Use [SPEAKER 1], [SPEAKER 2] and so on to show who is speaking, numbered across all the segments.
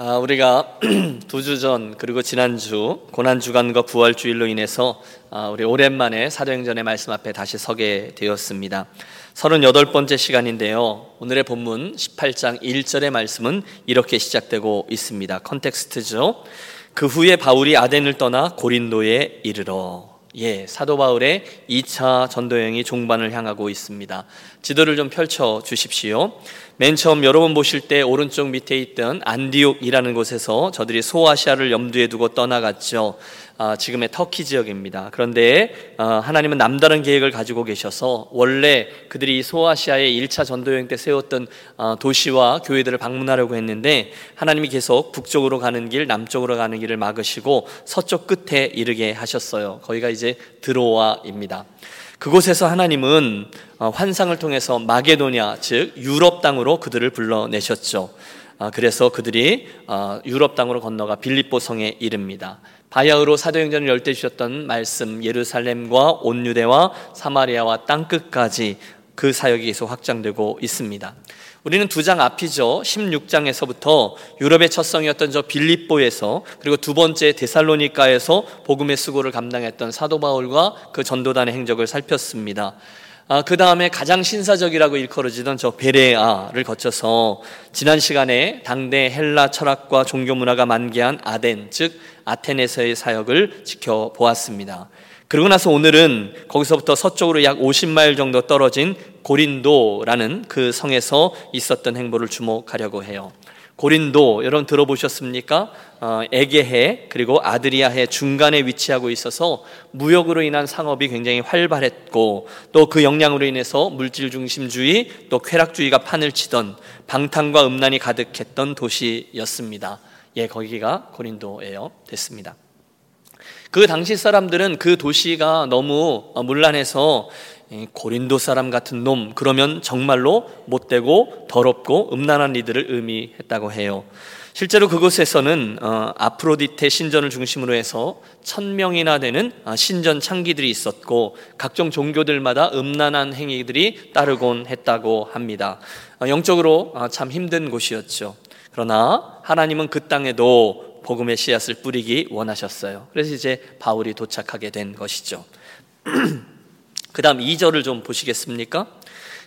[SPEAKER 1] 아, 우리가 두 주 전 그리고 지난주 고난 주간과 부활 주일로 인해서 아, 우리 오랜만에 사도행전의 말씀 앞에 다시 서게 되었습니다. 38번째 시간인데요. 오늘의 본문 18장 1절의 말씀은 이렇게 시작되고 있습니다. Context죠. 그 후에 바울이 아덴을 떠나 고린도에 이르러 예, 사도 바울의 2차 전도 여행이 종반을 향하고 있습니다. 지도를 좀 펼쳐 주십시오. 맨 처음 여러분 보실 때 오른쪽 밑에 있던 안디옥이라는 곳에서 저들이 소아시아를 염두에 두고 떠나갔죠. 아, 지금의 터키 지역입니다. 그런데 아, 하나님은 남다른 계획을 가지고 계셔서 원래 그들이 소아시아의 1차 전도 여행 때 세웠던 아, 도시와 교회들을 방문하려고 했는데 하나님이 계속 북쪽으로 가는 길, 남쪽으로 가는 길을 막으시고 서쪽 끝에 이르게 하셨어요. 거기가 이제 드로아입니다. 그곳에서 하나님은 어, 환상을 통해서 마게도냐, 즉 유럽 땅으로 그들을 불러내셨죠. 아, 그래서 그들이 어, 유럽 땅으로 건너가 빌립보 성에 이릅니다. 바야흐로 사도행전을 열 때 주셨던 말씀 예루살렘과 온 유대와 사마리아와 땅 끝까지 그 사역이 계속 확장되고 있습니다. 우리는 두 장 앞이죠. 16장에서부터 유럽의 첫 성이었던 저 빌립보에서 그리고 두 번째 데살로니카에서 복음의 수고를 감당했던 사도 바울과 그 전도단의 행적을 살폈습니다. 아, 그 다음에 가장 신사적이라고 일컬어지던 저 베레아를 거쳐서 지난 시간에 당대 헬라 철학과 종교 문화가 만개한 아덴, 즉 아테네에서의 사역을 지켜보았습니다. 그러고 나서 오늘은 거기서부터 서쪽으로 약 50마일 정도 떨어진 고린도라는 그 성에서 있었던 행보를 주목하려고 해요. 고린도 여러분 들어보셨습니까? 어, 에게해 그리고 아드리아해 중간에 위치하고 있어서 무역으로 인한 상업이 굉장히 활발했고 또 그 영향으로 인해서 물질 중심주의 또 쾌락주의가 판을 치던 방탕과 음란이 가득했던 도시였습니다. 예, 거기가 고린도예요. 됐습니다. 그 당시 사람들은 그 도시가 너무 문란해서 고린도 사람 같은 놈 그러면 정말로 못되고 더럽고 음란한 이들을 의미했다고 해요. 실제로 그곳에서는 어, 아프로디테 신전을 중심으로 해서 천 명이나 되는 어, 신전 창기들이 있었고 각종 종교들마다 음란한 행위들이 따르곤 했다고 합니다. 어, 영적으로 어, 참 힘든 곳이었죠. 그러나 하나님은 그 땅에도 복음의 씨앗을 뿌리기 원하셨어요. 그래서 이제 바울이 도착하게 된 것이죠. 그 다음 2절을 좀 보시겠습니까?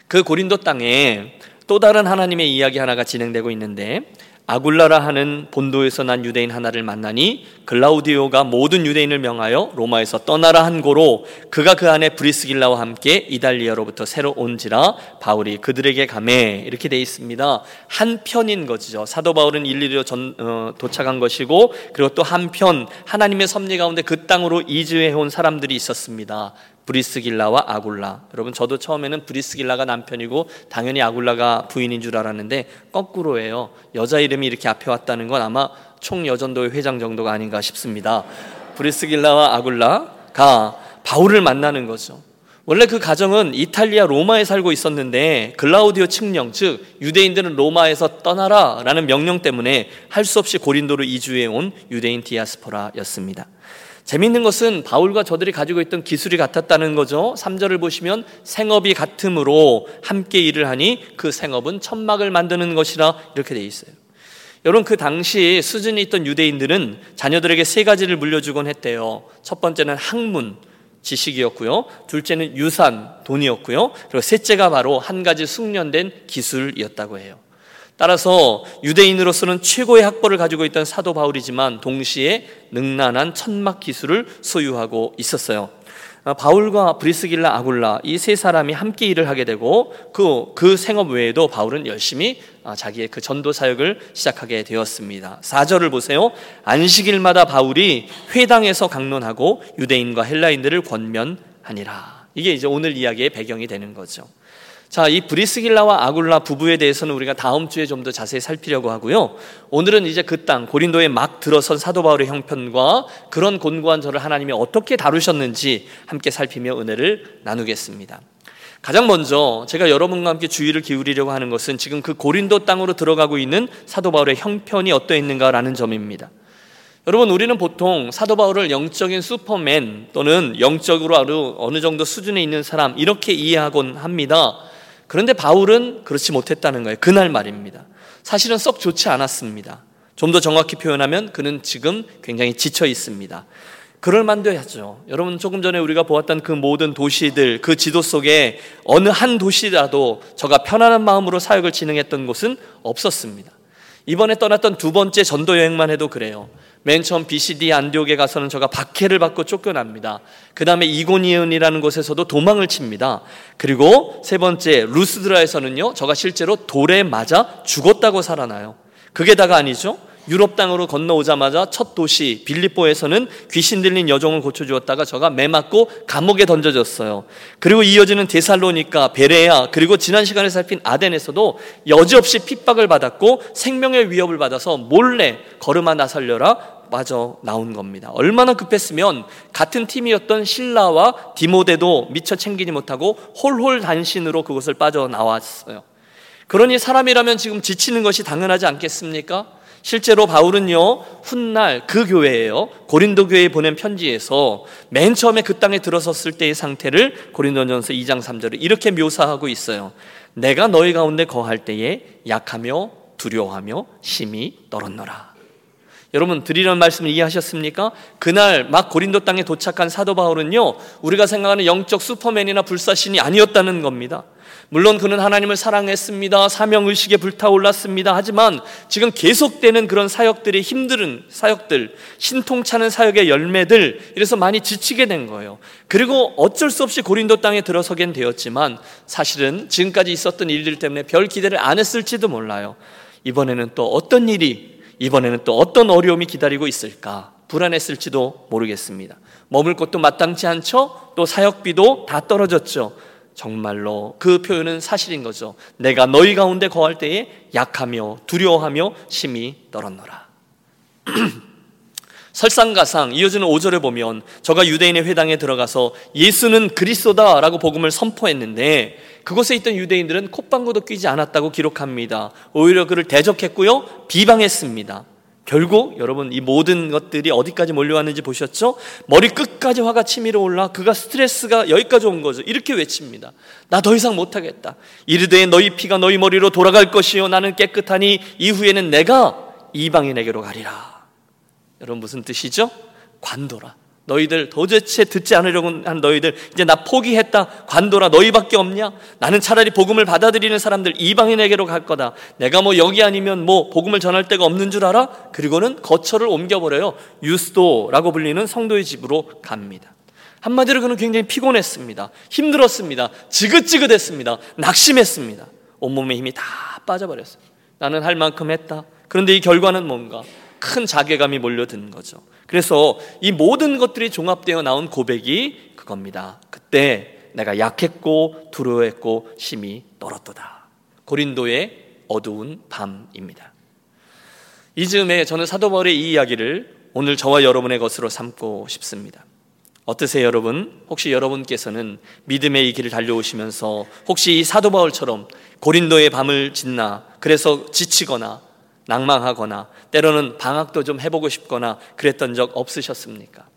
[SPEAKER 1] 그 고린도 땅에 또 다른 하나님의 이야기 하나가 진행되고 있는데 아굴라라 하는 본도에서 난 유대인 하나를 만나니 글라우디오가 모든 유대인을 명하여 로마에서 떠나라 한 고로 그가 그 안에 브리스길라와 함께 이달리아로부터 새로 온지라 바울이 그들에게 감해 이렇게 돼 있습니다. 한 편인 것이죠. 사도 바울은 일리로 전, 어, 도착한 것이고 그리고 또 한편 하나님의 섭리 가운데 그 땅으로 이주해 온 사람들이 있었습니다. 브리스길라와 아굴라. 여러분 저도 처음에는 브리스길라가 남편이고 당연히 아굴라가 부인인 줄 알았는데 거꾸로예요. 여자 이름이 이렇게 앞에 왔다는 건 아마 총여전도회 회장 정도가 아닌가 싶습니다. 브리스길라와 아굴라가 바울을 만나는 거죠. 원래 그 가정은 이탈리아 로마에 살고 있었는데 글라우디오 칙령 즉 유대인들은 로마에서 떠나라라는 명령 때문에 할 수 없이 고린도로 이주해 온 유대인 디아스포라였습니다. 재미있는 것은 바울과 저들이 가지고 있던 기술이 같았다는 거죠. 3절을 보시면 생업이 같으므로 함께 일을 하니 그 생업은 천막을 만드는 것이라 이렇게 돼 있어요. 여러분 그 당시 수준이 있던 유대인들은 자녀들에게 세 가지를 물려주곤 했대요. 첫 번째는 학문, 지식이었고요. 둘째는 유산, 돈이었고요. 그리고 셋째가 바로 한 가지 숙련된 기술이었다고 해요. 따라서 유대인으로서는 최고의 학벌을 가지고 있던 사도 바울이지만 동시에 능란한 천막 기술을 소유하고 있었어요. 아, 바울과 브리스길라 아굴라 이 세 사람이 함께 일을 하게 되고 그, 그 생업 외에도 바울은 열심히 아, 자기의 그 전도 사역을 시작하게 되었습니다. 4절을 보세요. 안식일마다 바울이 회당에서 강론하고 유대인과 헬라인들을 권면하니라. 이게 이제 오늘 이야기의 배경이 되는 거죠. 자, 이 브리스길라와 아굴라 부부에 대해서는 우리가 다음 주에 좀 더 자세히 살피려고 하고요. 오늘은 이제 그 땅, 고린도에 막 들어선 사도 바울의 형편과 그런 곤고한 저를 하나님이 어떻게 다루셨는지 함께 살피며 은혜를 나누겠습니다. 가장 먼저 제가 여러분과 함께 주의를 기울이려고 하는 것은 지금 그 고린도 땅으로 들어가고 있는 사도 바울의 형편이 어떠했는가라는 점입니다. 여러분, 우리는 보통 사도 바울을 영적인 슈퍼맨 또는 영적으로 어느 정도 수준에 있는 사람 이렇게 이해하곤 합니다. 그런데 바울은 그렇지 못했다는 거예요. 그날 말입니다. 사실은 썩 좋지 않았습니다. 좀 더 정확히 표현하면 그는 지금 굉장히 지쳐 있습니다. 그럴 만도야죠. 여러분 조금 전에 우리가 보았던 그 모든 도시들 그 지도 속에 어느 한 도시라도 저가 편안한 마음으로 사역을 진행했던 곳은 없었습니다. 이번에 떠났던 두 번째 전도 여행만 해도 그래요. 맨 처음 BCD 안디옥에 가서는 저가 박해를 받고 쫓겨납니다. 그 다음에 이고니온이라는 곳에서도 도망을 칩니다. 그리고 세 번째 루스드라에서는요, 저가 실제로 돌에 맞아 죽었다고 살아나요. 그게 다가 아니죠. 유럽 땅으로 건너오자마자 첫 도시 빌립보에서는 귀신 들린 여종을 고쳐주었다가 저가 매 맞고 감옥에 던져졌어요. 그리고 이어지는 데살로니까, 베레아, 그리고 지난 시간에 살핀 아덴에서도 여지없이 핍박을 받았고 생명의 위협을 받아서 몰래 걸음아 나살려라 빠져 나온 겁니다. 얼마나 급했으면 같은 팀이었던 신라와 디모데도 미처 챙기지 못하고 홀홀 단신으로 그곳을 빠져 나왔어요. 그러니 사람이라면 지금 지치는 것이 당연하지 않겠습니까? 실제로 바울은요, 훗날 그 교회에요, 고린도 교회에 보낸 편지에서 맨 처음에 그 땅에 들어섰을 때의 상태를 고린도전서 2장 3절에 이렇게 묘사하고 있어요. 내가 너희 가운데 거할 때에 약하며 두려워하며 심히 떨었노라. 여러분 드리는 말씀을 이해하셨습니까? 그날 막 고린도 땅에 도착한 사도 바울은요, 우리가 생각하는 영적 슈퍼맨이나 불사신이 아니었다는 겁니다. 물론 그는 하나님을 사랑했습니다. 사명 의식에 불타올랐습니다. 하지만 지금 계속되는 그런 사역들이 힘든 사역들, 신통차는 사역의 열매들, 이래서 많이 지치게 된 거예요. 그리고 어쩔 수 없이 고린도 땅에 들어서게 되었지만 사실은 지금까지 있었던 일들 때문에 별 기대를 안 했을지도 몰라요. 이번에는 또 어떤 일이, 이번에는 또 어떤 어려움이 기다리고 있을까? 불안했을지도 모르겠습니다. 머물 곳도 마땅치 않죠? 또 사역비도 다 떨어졌죠. 정말로 그 표현은 사실인 거죠. 내가 너희 가운데 거할 때에 약하며 두려워하며 심히 떨었노라. 설상가상 이어지는 5절에 보면 저가 유대인의 회당에 들어가서 예수는 그리스도다라고 복음을 선포했는데 그곳에 있던 유대인들은 콧방구도 끼지 않았다고 기록합니다. 오히려 그를 대적했고요. 비방했습니다. 결국 여러분 이 모든 것들이 어디까지 몰려왔는지 보셨죠? 머리 끝까지 화가 치밀어 올라 그가 스트레스가 여기까지 온 거죠. 이렇게 외칩니다. 나 더 이상 못하겠다. 이르되 너희 피가 너희 머리로 돌아갈 것이요 나는 깨끗하니 이후에는 내가 이방인에게로 가리라. 여러분 무슨 뜻이죠? 관도라. 너희들 도대체 듣지 않으려고 한 너희들 이제 나 포기했다. 관도라 너희밖에 없냐? 나는 차라리 복음을 받아들이는 사람들 이방인에게로 갈 거다. 내가 뭐 여기 아니면 뭐 복음을 전할 데가 없는 줄 알아? 그리고는 거처를 옮겨 버려요. 유스도라고 불리는 성도의 집으로 갑니다. 한마디로 그는 굉장히 피곤했습니다. 힘들었습니다. 지긋지긋했습니다. 낙심했습니다. 온몸에 힘이 다 빠져버렸어요. 나는 할 만큼 했다. 그런데 이 결과는 뭔가? 큰 자괴감이 몰려든 거죠. 그래서 이 모든 것들이 종합되어 나온 고백이 그겁니다. 그때 내가 약했고 두려워했고 심히 떨었도다. 고린도의 어두운 밤입니다. 이 즈음에 저는 사도 바울의 이 이야기를 오늘 저와 여러분의 것으로 삼고 싶습니다. 어떠세요, 여러분? 혹시 여러분께서는 믿음의 이 길을 달려오시면서 혹시 이 사도 바울처럼 고린도의 밤을 짓나 그래서 지치거나 낭망하거나 때로는 방학도 좀 해보고 싶거나 그랬던 적 없으셨습니까?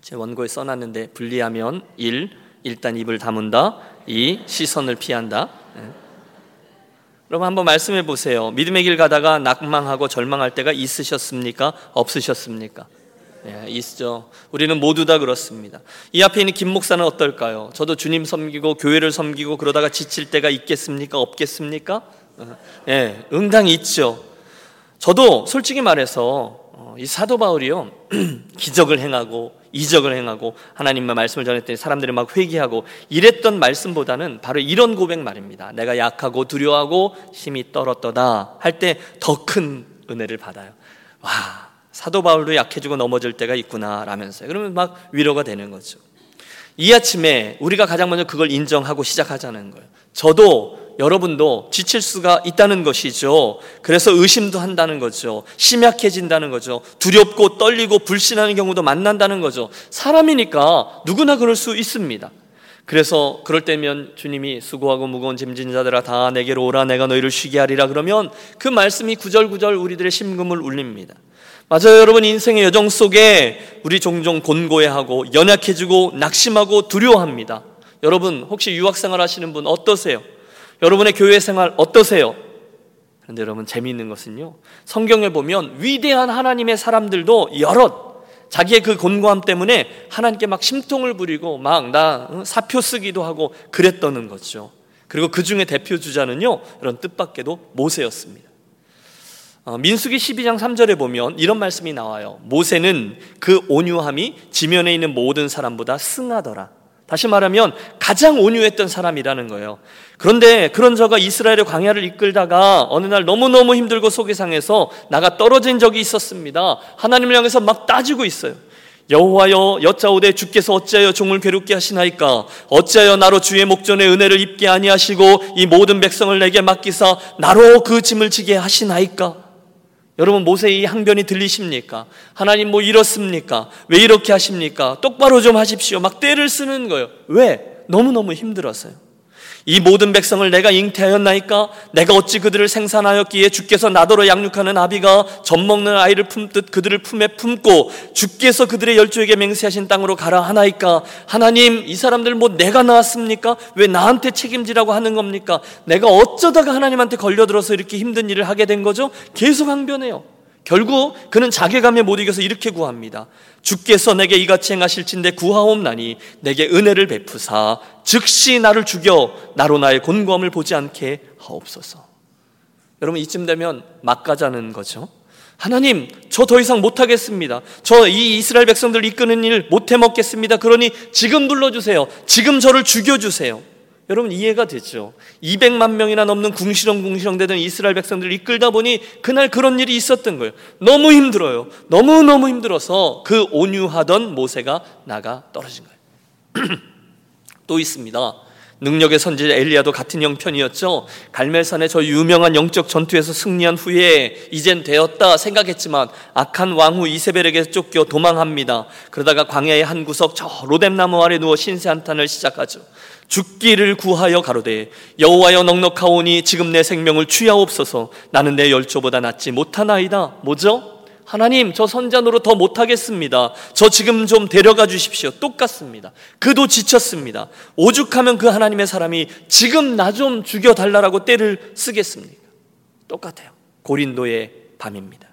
[SPEAKER 1] 제 원고에 써놨는데 분리하면 1. 일단 입을 다문다 2. 시선을 피한다 네. 여러분 한번 말씀해 보세요 믿음의 길 가다가 낭망하고 절망할 때가 있으셨습니까? 없으셨습니까? 네, 있죠. 우리는 모두 다 그렇습니다. 이 앞에 있는 김 목사는 어떨까요? 저도 주님 섬기고 교회를 섬기고 그러다가 지칠 때가 있겠습니까? 없겠습니까? 예, 응당이 있죠. 저도 솔직히 말해서 어, 이 사도 바울이요 기적을 행하고 이적을 행하고 하나님의 말씀을 전했더니 사람들이 막 회개하고 이랬던 말씀보다는 바로 이런 고백 말입니다. 내가 약하고 두려워하고 힘이 떨었더다 할 때 더 큰 은혜를 받아요. 와 사도 바울도 약해지고 넘어질 때가 있구나 라면서요. 그러면 막 위로가 되는 거죠. 이 아침에 우리가 가장 먼저 그걸 인정하고 시작하자는 거예요. 저도 여러분도 지칠 수가 있다는 것이죠. 그래서 의심도 한다는 거죠. 심약해진다는 거죠. 두렵고 떨리고 불신하는 경우도 만난다는 거죠. 사람이니까 누구나 그럴 수 있습니다. 그래서 그럴 때면 주님이 수고하고 무거운 짐진 자들아 다 내게로 오라 내가 너희를 쉬게 하리라 그러면 그 말씀이 구절구절 우리들의 심금을 울립니다. 맞아요, 여러분 인생의 여정 속에 우리 종종 곤고해하고 연약해지고 낙심하고 두려워합니다. 여러분 혹시 유학 생활 하시는 분 어떠세요? 여러분의 교회 생활 어떠세요? 그런데 여러분 재미있는 것은요. 성경을 보면 위대한 하나님의 사람들도 여럿 자기의 그 곤고함 때문에 하나님께 막 심통을 부리고 막 나 사표 쓰기도 하고 그랬다는 거죠. 그리고 그 중에 대표 주자는요. 이런 뜻밖에도 모세였습니다. 어, 민수기 12장 3절에 보면 이런 말씀이 나와요. 모세는 그 온유함이 지면에 있는 모든 사람보다 승하더라. 다시 말하면 가장 온유했던 사람이라는 거예요. 그런데 그런 저가 이스라엘의 광야를 이끌다가 어느 날 너무너무 힘들고 속이 상해서 나가 떨어진 적이 있었습니다. 하나님을 향해서 막 따지고 있어요. 여호와여 여짜오되 주께서 어찌하여 종을 괴롭게 하시나이까 어찌하여 나로 주의 목전에 은혜를 입게 아니하시고 이 모든 백성을 내게 맡기사 나로 그 짐을 지게 하시나이까 여러분 모세의 이 항변이 들리십니까? 하나님 뭐 이렇습니까? 왜 이렇게 하십니까? 똑바로 좀 하십시오. 막 때를 쓰는 거예요. 왜? 너무너무 힘들었어요. 이 모든 백성을 내가 잉태하였나이까? 내가 어찌 그들을 생산하였기에 주께서 나더러 양육하는 아비가 젖 먹는 아이를 품듯 그들을 품에 품고 주께서 그들의 열조에게 맹세하신 땅으로 가라 하나이까? 하나님, 이 사람들 뭐 내가 낳았습니까? 왜 나한테 책임지라고 하는 겁니까? 내가 어쩌다가 하나님한테 걸려들어서 이렇게 힘든 일을 하게 된 거죠? 계속 항변해요. 결국 그는 자괴감에 못 이겨서 이렇게 구합니다. 주께서 내게 이같이 행하실진데 구하옵나니 내게 은혜를 베푸사 즉시 나를 죽여 나로 나의 곤고함을 보지 않게 하옵소서. 여러분 이쯤 되면 막가자는 거죠. 하나님, 저 더 이상 못하겠습니다. 저 이 이스라엘 백성들 이끄는 일 못해 먹겠습니다. 그러니 지금 불러주세요. 지금 저를 죽여주세요. 여러분 이해가 되죠. 200만 명이나 넘는 궁시렁궁시렁 되던 이스라엘 백성들을 이끌다 보니 그날 그런 일이 있었던 거예요. 너무 힘들어요. 너무너무 힘들어서 그 온유하던 모세가 나가 떨어진 거예요. 또 있습니다. 능력의 선지 엘리야도 같은 형편이었죠. 갈멜산의 저 유명한 영적 전투에서 승리한 후에 이젠 되었다 생각했지만 악한 왕후 이세벨에게 쫓겨 도망합니다. 그러다가 광야의 한 구석 저 로뎀나무 아래 누워 신세 한탄을 시작하죠. 죽기를 구하여 가로되 여호와여 넉넉하오니 지금 내 생명을 취하옵소서 나는 내 열조보다 낫지 못하나이다 뭐죠? 하나님 저 선자노로 더 못하겠습니다. 저 지금 좀 데려가 주십시오. 똑같습니다. 그도 지쳤습니다. 오죽하면 그 하나님의 사람이 지금 나 좀 죽여달라고 때를 쓰겠습니까? 똑같아요. 고린도의 밤입니다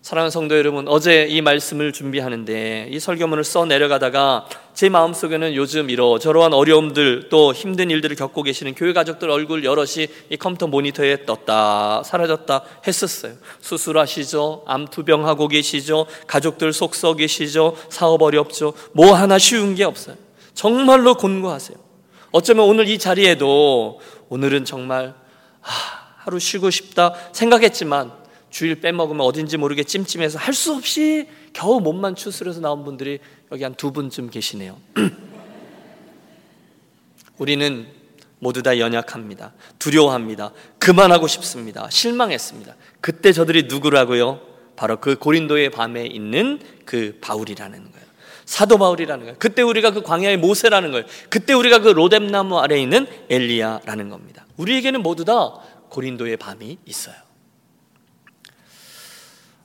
[SPEAKER 1] 사랑하는 성도 여러분, 어제 이 말씀을 준비하는데 이 설교문을 써 내려가다가 제 마음속에는 요즘 이러저러한 어려움들 또 힘든 일들을 겪고 계시는 교회 가족들 얼굴 여럿이 이 컴퓨터 모니터에 떴다 사라졌다 했었어요. 수술하시죠, 암투병하고 계시죠, 가족들 속썩 계시죠, 사업 어렵죠, 뭐 하나 쉬운 게 없어요. 정말로 곤고하세요. 어쩌면 오늘 이 자리에도 오늘은 정말 하루 쉬고 싶다 생각했지만 주일 빼먹으면 어딘지 모르게 찜찜해서 할 수 없이 겨우 몸만 추스려서 나온 분들이 여기 한 두 분쯤 계시네요. 우리는 모두 다 연약합니다. 두려워합니다. 그만하고 싶습니다. 실망했습니다. 그때 저들이 누구라고요? 바로 그 고린도의 밤에 있는 그 바울이라는 거예요. 사도 바울이라는 거예요. 그때 우리가 그 광야의 모세라는 거예요. 그때 우리가 그 로뎀나무 아래에 있는 엘리야라는 겁니다. 우리에게는 모두 다 고린도의 밤이 있어요.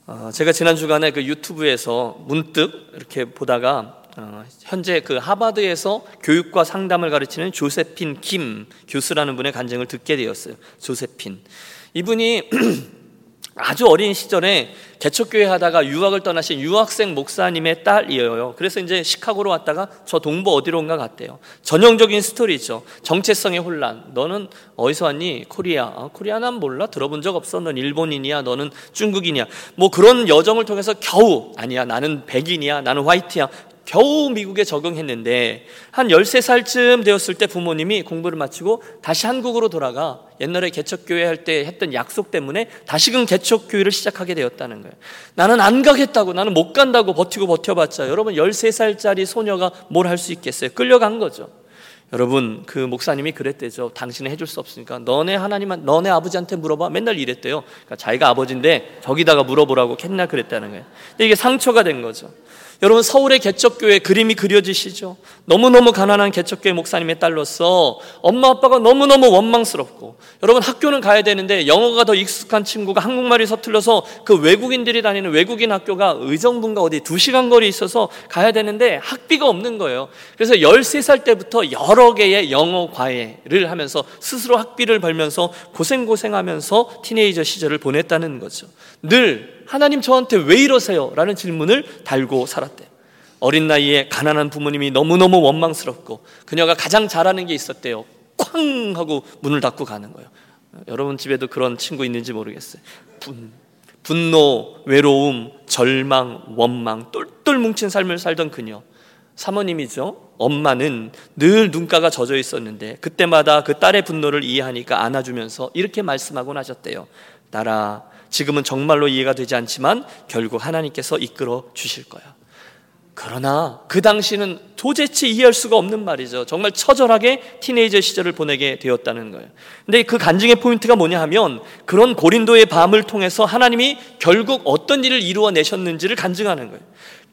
[SPEAKER 1] 어, 제가 지난 주간에 그 유튜브에서 문득 이렇게 보다가 어, 현재 그 하버드에서 교육과 상담을 가르치는 조세핀 김 교수라는 분의 간증을 듣게 되었어요. 조세핀 이분이 아주 어린 시절에 개척교회 하다가 유학을 떠나신 유학생 목사님의 딸이에요. 그래서 이제 시카고로 왔다가 저 동부 어디론가 갔대요. 전형적인 스토리죠. 정체성의 혼란. 너는 어디서 왔니? 코리아. 아, 코리아 난 몰라. 들어본 적 없어. 넌 일본인이야. 너는 중국인이야. 뭐 그런 여정을 통해서 겨우 아니야. 나는 백인이야. 나는 white야. 겨우 미국에 적응했는데 한 13살쯤 되었을 때 부모님이 공부를 마치고 다시 한국으로 돌아가 옛날에 개척교회 할 때 했던 약속 때문에 다시금 개척교회를 시작하게 되었다는 거예요. 나는 안 가겠다고 나는 못 간다고 버티고 버텨봤자 여러분 13살짜리 소녀가 뭘 할 수 있겠어요. 끌려간 거죠. 여러분 그 목사님이 그랬대죠. 당신은 해줄 수 없으니까 너네 하나님한 너네 아버지한테 물어봐. 맨날 이랬대요. 그러니까 자기가 아버지인데 저기다가 물어보라고 맨날 그랬다는 거예요. 근데 이게 상처가 된 거죠. 여러분 서울의 개척교회 그림이 그려지시죠? 너무너무 가난한 개척교회 목사님의 딸로서 엄마 아빠가 너무너무 원망스럽고 여러분 학교는 가야 되는데 영어가 더 익숙한 친구가 한국말이 서툴러서 그 외국인들이 다니는 외국인 학교가 의정부인가 어디 두 시간 거리 있어서 가야 되는데 학비가 없는 거예요. 그래서 13살 때부터 여러 개의 영어 과외를 하면서 스스로 학비를 벌면서 고생고생하면서 티네이저 시절을 보냈다는 거죠. 늘 하나님 저한테 왜 이러세요? 라는 질문을 달고 살았대요. 어린 나이에 가난한 부모님이 너무너무 원망스럽고 그녀가 가장 잘하는 게 있었대요. 쾅! 하고 문을 닫고 가는 거예요. 여러분 집에도 그런 친구 있는지 모르겠어요. 분, 분노, 외로움, 절망, 원망, 똘똘 뭉친 삶을 살던 그녀. 사모님이죠. 엄마는 늘 눈가가 젖어 있었는데 그때마다 그 딸의 분노를 이해하니까 안아주면서 이렇게 말씀하곤 하셨대요. 딸아, 지금은 정말로 이해가 되지 않지만 결국 하나님께서 이끌어 주실 거야. 그러나 그 당시는 도대체 이해할 수가 없는 말이죠. 정말 처절하게 티네이저 시절을 보내게 되었다는 거예요. 근데 그 간증의 포인트가 뭐냐 하면 그런 고린도의 밤을 통해서 하나님이 결국 어떤 일을 이루어 내셨는지를 간증하는 거예요.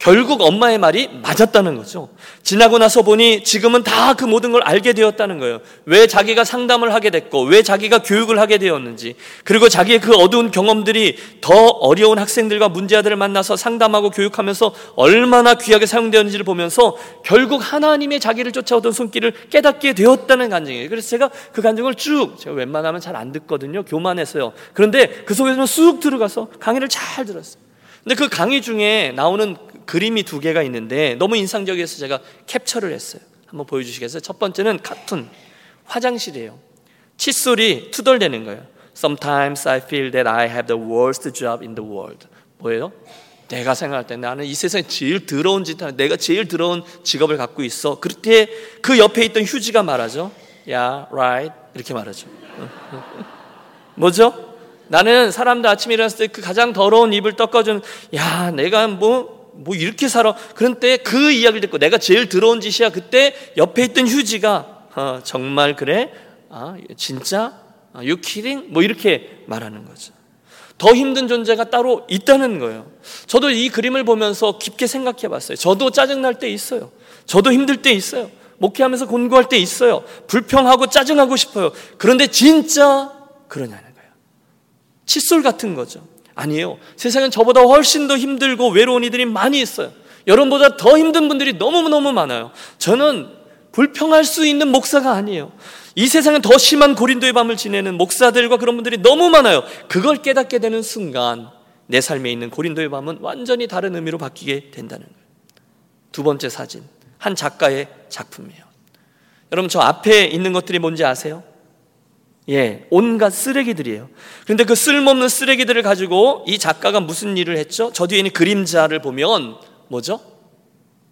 [SPEAKER 1] 결국 엄마의 말이 맞았다는 거죠. 지나고 나서 보니 지금은 다 그 모든 걸 알게 되었다는 거예요. 왜 자기가 상담을 하게 됐고, 왜 자기가 교육을 하게 되었는지, 그리고 자기의 그 어두운 경험들이 더 어려운 학생들과 문제아들을 만나서 상담하고 교육하면서 얼마나 귀하게 사용되었는지를 보면서 결국 하나님의 자기를 쫓아오던 손길을 깨닫게 되었다는 간증이에요. 그래서 제가 그 간증을 쭉, 제가 웬만하면 잘 안 듣거든요. 교만해서요. 그런데 그 속에서는 쑥 들어가서 강의를 잘 들었어요. 근데 그 강의 중에 나오는 그림이 두 개가 있는데 너무 인상적이어서 제가 캡처를 했어요. 한번 보여주시겠어요? 첫 번째는 카툰 화장실이에요. 칫솔이 투덜대는 거예요. Sometimes I feel that I have the worst job in the world. 뭐예요? 내가 생각할 때 나는 이 세상에 제일 더러운 짓 하는 내가 제일 더러운 직업을 갖고 있어. 그때 그 옆에 있던 휴지가 말하죠. Yeah, right. 이렇게 말하죠. 뭐죠? 나는 사람들 아침에 일어났을 때 그 가장 더러운 입을 닦아주는 야 내가 뭐 뭐 이렇게 살아. 그런 때 그 이야기를 듣고 내가 제일 더러운 짓이야. 그때 옆에 있던 휴지가 어, 정말 그래? 아, 진짜? 아, you kidding? 뭐 이렇게 말하는 거죠. 더 힘든 존재가 따로 있다는 거예요. 저도 이 그림을 보면서 깊게 생각해 봤어요. 저도 짜증날 때 있어요. 저도 힘들 때 있어요. 목회하면서 곤고할 때 있어요. 불평하고 짜증하고 싶어요. 그런데 진짜 그러냐는 거예요. 칫솔 같은 거죠. 아니에요. 세상엔 저보다 훨씬 더 힘들고 외로운 이들이 많이 있어요. 여러분보다 더 힘든 분들이 너무너무 많아요. 저는 불평할 수 있는 목사가 아니에요. 이 세상엔 더 심한 고린도의 밤을 지내는 목사들과 그런 분들이 너무 많아요. 그걸 깨닫게 되는 순간 내 삶에 있는 고린도의 밤은 완전히 다른 의미로 바뀌게 된다는 거예요. 두 번째 사진. 한 작가의 작품이에요. 여러분 저 앞에 있는 것들이 뭔지 아세요? 예, 온갖 쓰레기들이에요. 그런데 그 쓸모없는 쓰레기들을 가지고 이 작가가 무슨 일을 했죠? 저 뒤에 있는 그림자를 보면 뭐죠?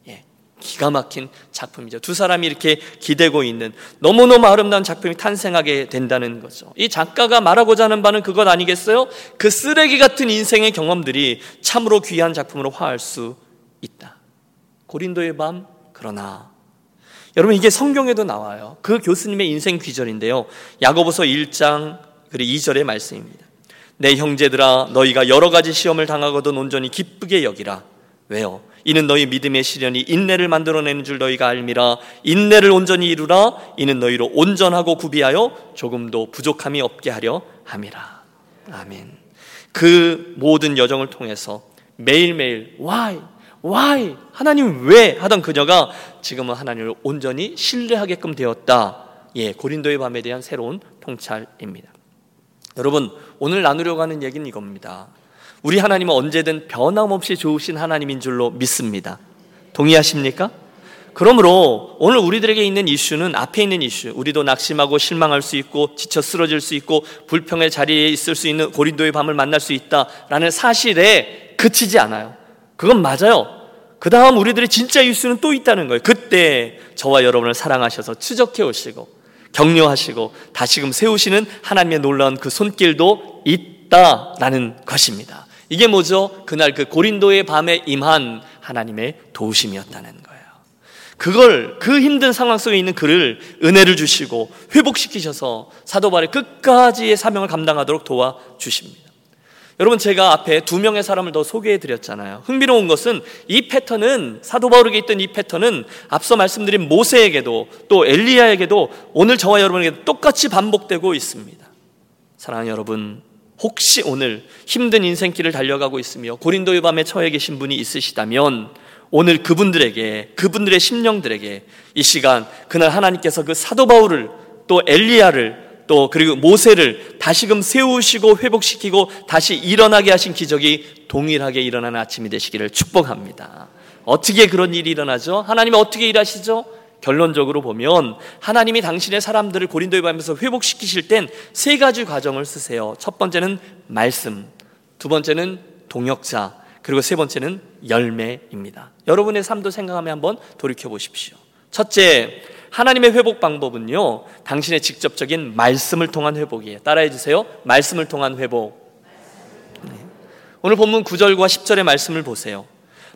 [SPEAKER 1] 예, 기가 막힌 작품이죠. 두 사람이 이렇게 기대고 있는 너무너무 아름다운 작품이 탄생하게 된다는 거죠. 이 작가가 말하고자 하는 바는 그것 아니겠어요? 그 쓰레기 같은 인생의 경험들이 참으로 귀한 작품으로 화할 수 있다. 고린도의 밤, 그러나 여러분 이게 성경에도 나와요. 그 교수님의 인생 귀절인데요. 야고보서 1장 그리고 2절의 말씀입니다. 내 형제들아 너희가 여러 가지 시험을 당하거든 온전히 기쁘게 여기라. 왜요? 이는 너희 믿음의 시련이 인내를 만들어내는 줄 너희가 알미라. 인내를 온전히 이루라. 이는 너희로 온전하고 구비하여 조금도 부족함이 없게 하려 함이라. 아멘. 그 모든 여정을 통해서 매일매일 why why 하나님 왜 하던 그녀가 지금은 하나님을 온전히 신뢰하게끔 되었다. 예, 고린도의 밤에 대한 새로운 통찰입니다. 여러분, 오늘 나누려고 하는 얘기는 이겁니다. 우리 하나님은 언제든 변함없이 좋으신 하나님인 줄로 믿습니다. 동의하십니까? 그러므로 오늘 우리들에게 있는 이슈는 앞에 있는 이슈. 우리도 낙심하고 실망할 수 있고 지쳐 쓰러질 수 있고 불평의 자리에 있을 수 있는 고린도의 밤을 만날 수 있다라는 사실에 그치지 않아요. 그건 맞아요. 그 다음 우리들의 진짜 이슈는 또 있다는 거예요. 그때 저와 여러분을 사랑하셔서 추적해 오시고 격려하시고 다시금 세우시는 하나님의 놀라운 그 손길도 있다라는 것입니다. 이게 뭐죠? 그날 그 고린도의 밤에 임한 하나님의 도우심이었다는 거예요. 그걸 그 힘든 상황 속에 있는 그를 은혜를 주시고 회복시키셔서 사도 바울의 끝까지의 사명을 감당하도록 도와 주십니다. 여러분 제가 앞에 두 명의 사람을 더 소개해 드렸잖아요. 흥미로운 것은 이 패턴은 사도 바울에게 있던 이 패턴은 앞서 말씀드린 모세에게도 또 엘리야에게도 오늘 저와 여러분에게 똑같이 반복되고 있습니다. 사랑하는 여러분, 혹시 오늘 힘든 인생길을 달려가고 있으며 고린도의 밤에 처해 계신 분이 있으시다면 오늘 그분들에게 그분들의 심령들에게 이 시간 그날 하나님께서 그 사도 바울을 또 엘리야를 또 그리고 모세를 다시금 세우시고 회복시키고 다시 일어나게 하신 기적이 동일하게 일어나는 아침이 되시기를 축복합니다. 어떻게 그런 일이 일어나죠? 하나님이 어떻게 일하시죠? 결론적으로 보면 하나님이 당신의 사람들을 고린도에 밤에서 회복시키실 땐 세 가지 과정을 쓰세요. 첫 번째는 말씀, 두 번째는 동역자, 그리고 세 번째는 열매입니다. 여러분의 삶도 생각하며 한번 돌이켜 보십시오. 첫째, 하나님의 회복 방법은요, 당신의 직접적인 말씀을 통한 회복이에요. 따라해 주세요. 말씀을 통한 회복. 네. 오늘 본문 9절과 10절의 말씀을 보세요.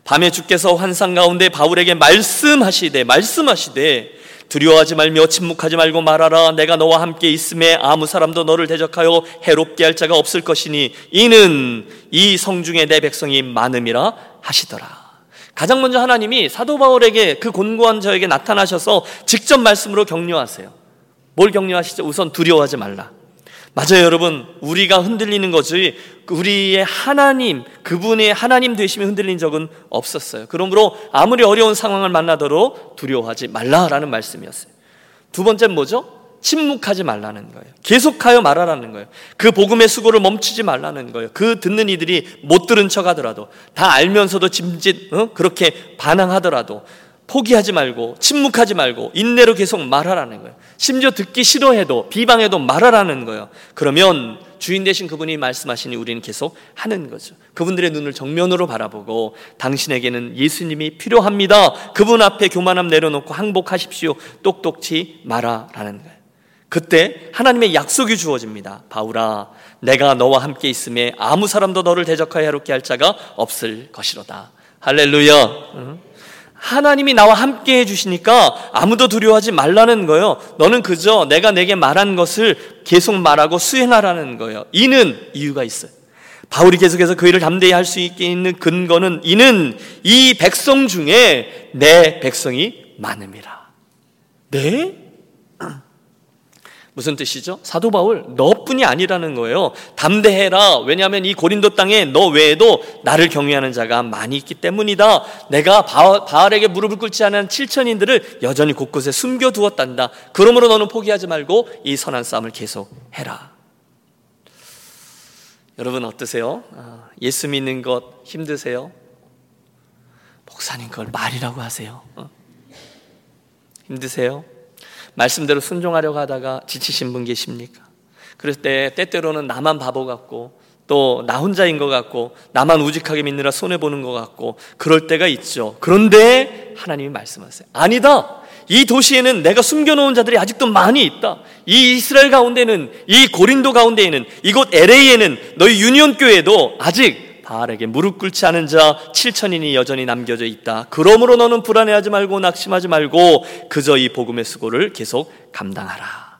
[SPEAKER 1] 밤에 주께서 환상 가운데 바울에게 말씀하시되, 말씀하시되, 두려워하지 말며 침묵하지 말고 말하라. 내가 너와 함께 있음에 아무 사람도 너를 대적하여 해롭게 할 자가 없을 것이니 이는 이 성중에 내 백성이 많음이라 하시더라. 가장 먼저 하나님이 사도 바울에게 그 곤고한 저에게 나타나셔서 직접 말씀으로 격려하세요. 뭘 격려하시죠? 우선 두려워하지 말라. 맞아요, 여러분. 우리가 흔들리는 거지, 우리의 하나님, 그분의 하나님 되심이 흔들린 적은 없었어요. 그러므로 아무리 어려운 상황을 만나도록 두려워하지 말라라는 말씀이었어요. 두 번째는 뭐죠? 침묵하지 말라는 거예요. 계속하여 말하라는 거예요. 그 복음의 수고를 멈추지 말라는 거예요. 그 듣는 이들이 못 들은 척 하더라도, 다 알면서도 짐짓, 어? 그렇게 반항하더라도, 포기하지 말고, 침묵하지 말고, 인내로 계속 말하라는 거예요. 심지어 듣기 싫어해도, 비방해도 말하라는 거예요. 그러면 주인 되신 그분이 말씀하시니 우리는 계속 하는 거죠. 그분들의 눈을 정면으로 바라보고 당신에게는 예수님이 필요합니다. 그분 앞에 교만함 내려놓고 항복하십시오. 똑똑치 마라라는 거예요. 그때 하나님의 약속이 주어집니다. 바울아, 내가 너와 함께 있음에 아무 사람도 너를 대적하여 해롭게 할 자가 없을 것이로다. 할렐루야. 하나님이 나와 함께 해주시니까 아무도 두려워하지 말라는 거예요. 너는 그저 내가 내게 말한 것을 계속 말하고 수행하라는 거예요. 이는 이유가 있어요. 바울이 계속해서 그 일을 담대히 할 수 있게 있는 근거는 이는 이 백성 중에 내 백성이 많음이라. 네? 무슨 뜻이죠? 사도 바울, 너뿐이 아니라는 거예요. 담대해라. 왜냐하면 이 고린도 땅에 너 외에도 나를 경외하는 자가 많이 있기 때문이다. 내가 바알 에게 무릎을 꿇지 않은 7천인들을 여전히 곳곳에 숨겨두었단다. 그러므로 너는 포기하지 말고 이 선한 싸움을 계속 해라. 여러분 어떠세요? 아, 예수 믿는 것 힘드세요? 목사님 그걸 말이라고 하세요. 어? 힘드세요? 말씀대로 순종하려고 하다가 지치신 분 계십니까? 그럴 때 때때로는 나만 바보 같고 또 나 혼자인 것 같고 나만 우직하게 믿느라 손해 보는 것 같고 그럴 때가 있죠. 그런데 하나님이 말씀하세요. 아니다. 이 도시에는 내가 숨겨놓은 자들이 아직도 많이 있다. 이 이스라엘 가운데는 이 고린도 가운데에는 이곳 LA에는 너희 유니온 교회도 아직 바알에게 무릎 꿇지 않은 자 7천인이 여전히 남겨져 있다. 그러므로 너는 불안해하지 말고 낙심하지 말고 그저 이 복음의 수고를 계속 감당하라.